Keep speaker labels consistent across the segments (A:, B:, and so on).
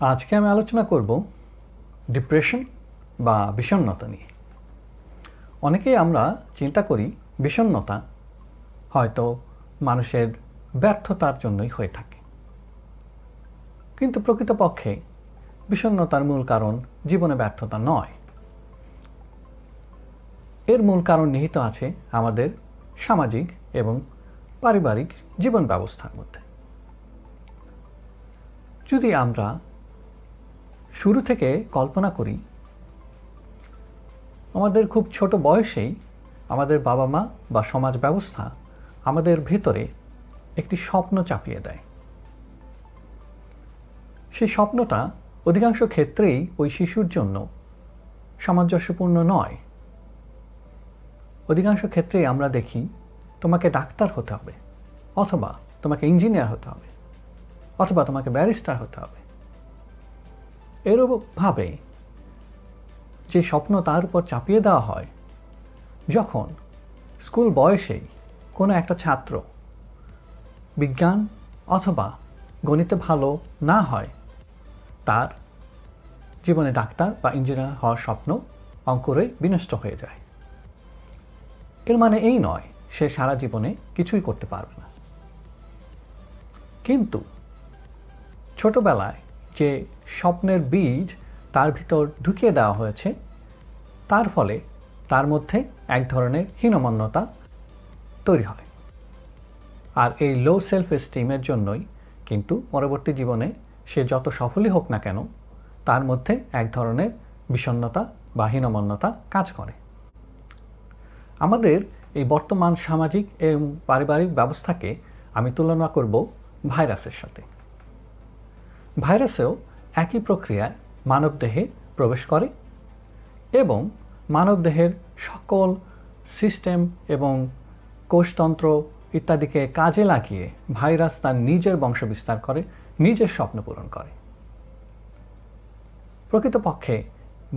A: আজকে আমি আলোচনা করব ডিপ্রেশন বা বিষণ্ণতা নিয়ে। অনেকেই আমরা চিন্তা করি বিষণ্ণতা হয়তো মানুষের ব্যর্থতার জন্যই হয়ে থাকে। কিন্তু প্রকৃতপক্ষে বিষণ্ণতার মূল কারণ জীবনে ব্যর্থতা নয়। এর মূল কারণ নিহিত আছে আমাদের সামাজিক এবং পারিবারিক জীবন ব্যবস্থার মধ্যে। যদি আমরা শুরু থেকে কল্পনা করি, আমাদের খুব ছোট বয়সেই আমাদের বাবা মা বা সমাজ ব্যবস্থা আমাদের ভেতরে একটি স্বপ্ন চাপিয়ে দেয়। সেই স্বপ্নটা অধিকাংশ ক্ষেত্রেই ওই শিশুর জন্য সামঞ্জস্যপূর্ণ নয়। অধিকাংশ ক্ষেত্রেই আমরা দেখি, তোমাকে ডাক্তার হতে হবে, অথবা তোমাকে ইঞ্জিনিয়ার হতে হবে, অথবা তোমাকে ব্যারিস্টার হতে হবে। এরূপভাবে যে স্বপ্ন তার উপর চাপিয়ে দেওয়া হয়, যখন স্কুল বয়সেই কোনো একটা ছাত্র বিজ্ঞান অথবা গণিতে ভালো না হয়, তার জীবনে ডাক্তার বা ইঞ্জিনিয়ার হওয়ার স্বপ্ন অঙ্কুরে বিনষ্ট হয়ে যায়। এর মানে এই নয়, সে সারা জীবনে কিছুই করতে পারবে না। কিন্তু ছোটবেলায় যে স্বপ্নের বীজ তার ভিতর ঢুকিয়ে দেওয়া হয়েছে। তার ফলে তার মধ্যে এক ধরনের হীনমন্যতা তৈরি হয়। আর এই লো সেলফ এস্টিমের জন্যই কিন্তু পরবর্তী জীবনে সে যত সফলই হোক না কেন, তার মধ্যে এক ধরনের বিষণ্নতা বা হীনমন্যতা কাজ করে। আমাদের এই বর্তমান সামাজিক এবং পারিবারিক ব্যবস্থাকে আমি তুলনা করব ভাইরাসের সাথে। ভাইরাসেও একই প্রক্রিয়ায় মানবদেহে প্রবেশ করে এবং মানবদেহের সকল সিস্টেম এবং কোষতন্ত্র ইত্যাদিকে কাজে লাগিয়ে ভাইরাস তার নিজের বংশ বিস্তার করে, নিজের স্বপ্ন পূরণ করে। প্রকৃতপক্ষে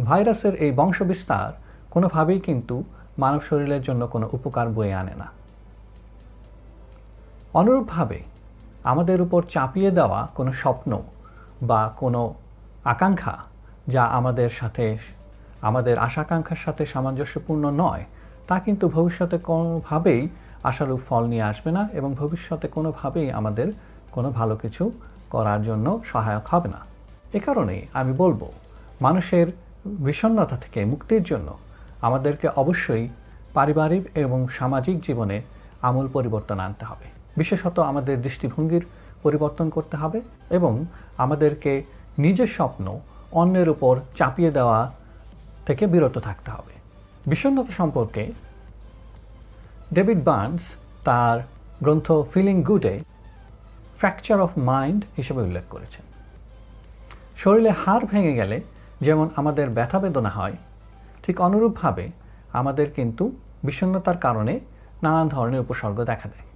A: ভাইরাসের এই বংশ বিস্তার কোনোভাবেই কিন্তু মানব শরীরের জন্য কোনো উপকার বয়ে আনে না। অনুরূপভাবে আমাদের উপর চাপিয়ে দেওয়া কোনো স্বপ্ন বা কোনো আকাঙ্ক্ষা যা আমাদের সাথে, আমাদের আশাকাঙ্ক্ষার সাথে সামঞ্জস্যপূর্ণ নয়, তা কিন্তু ভবিষ্যতে কোনোভাবেই আশারূপ ফল নিয়ে আসবে না এবং ভবিষ্যতে কোনোভাবেই আমাদের কোনো ভালো কিছু করার জন্য সহায়ক হবে না। এ কারণেই আমি বলব, মানুষের বিষণ্নতা থেকে মুক্তির জন্য আমাদেরকে অবশ্যই পারিবারিক এবং সামাজিক জীবনে আমূল পরিবর্তন আনতে হবে। বিশেষত আমাদের দৃষ্টিভঙ্গির পরিবর্তন করতে হবে এবং আমাদেরকে নিজের স্বপ্ন অন্যের উপর চাপিয়ে দেওয়া থেকে বিরত থাকতে হবে। বিষণ্নতা সম্পর্কে ডেভিড বার্নস তার গ্রন্থ ফিলিং গুডে ফ্র্যাকচার অফ মাইন্ড হিসেবে উল্লেখ করেছেন। শরীরে হাড় ভেঙে গেলে যেমন আমাদের ব্যথা বেদনা হয়, ঠিক অনুরূপভাবে আমাদের কিন্তু বিষণ্নতার কারণে নানান ধরনের উপসর্গ দেখা দেয়।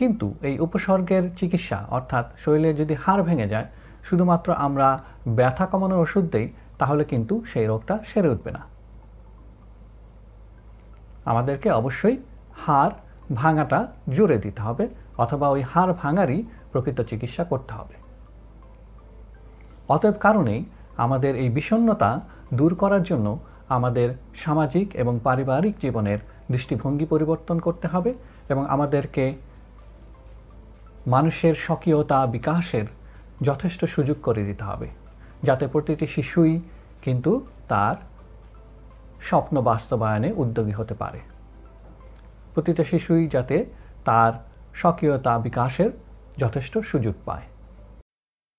A: কিন্তু এই উপসর্গের চিকিৎসা, অর্থাৎ শরীরে যদি হাড় ভেঙে যায়, শুধুমাত্র আমরা ব্যথা কমানোর ওষুধ দেই, তাহলে কিন্তু সেই রোগটা সেরে উঠবে না। আমাদেরকে অবশ্যই হাড় ভাঙাটা জুড়ে দিতে হবে, অথবা ওই হাড় ভাঙারই প্রকৃত চিকিৎসা করতে হবে। অতএব কারণেই আমাদের এই বিষণ্নতা দূর করার জন্য আমাদের সামাজিক এবং পারিবারিক জীবনের দৃষ্টিভঙ্গি পরিবর্তন করতে হবে এবং আমাদেরকে মানুষের স্বকীয়তা বিকাশের যথেষ্ট সুযোগ করে দিতে হবে। যাতে প্রতিটি শিশুই কিন্তু তার স্বপ্ন বাস্তবায়নে উদ্যোগী হতে পারে। প্রতিটা শিশুই যাতে তার স্বকীয়তা বিকাশের যথেষ্ট সুযোগ পায়।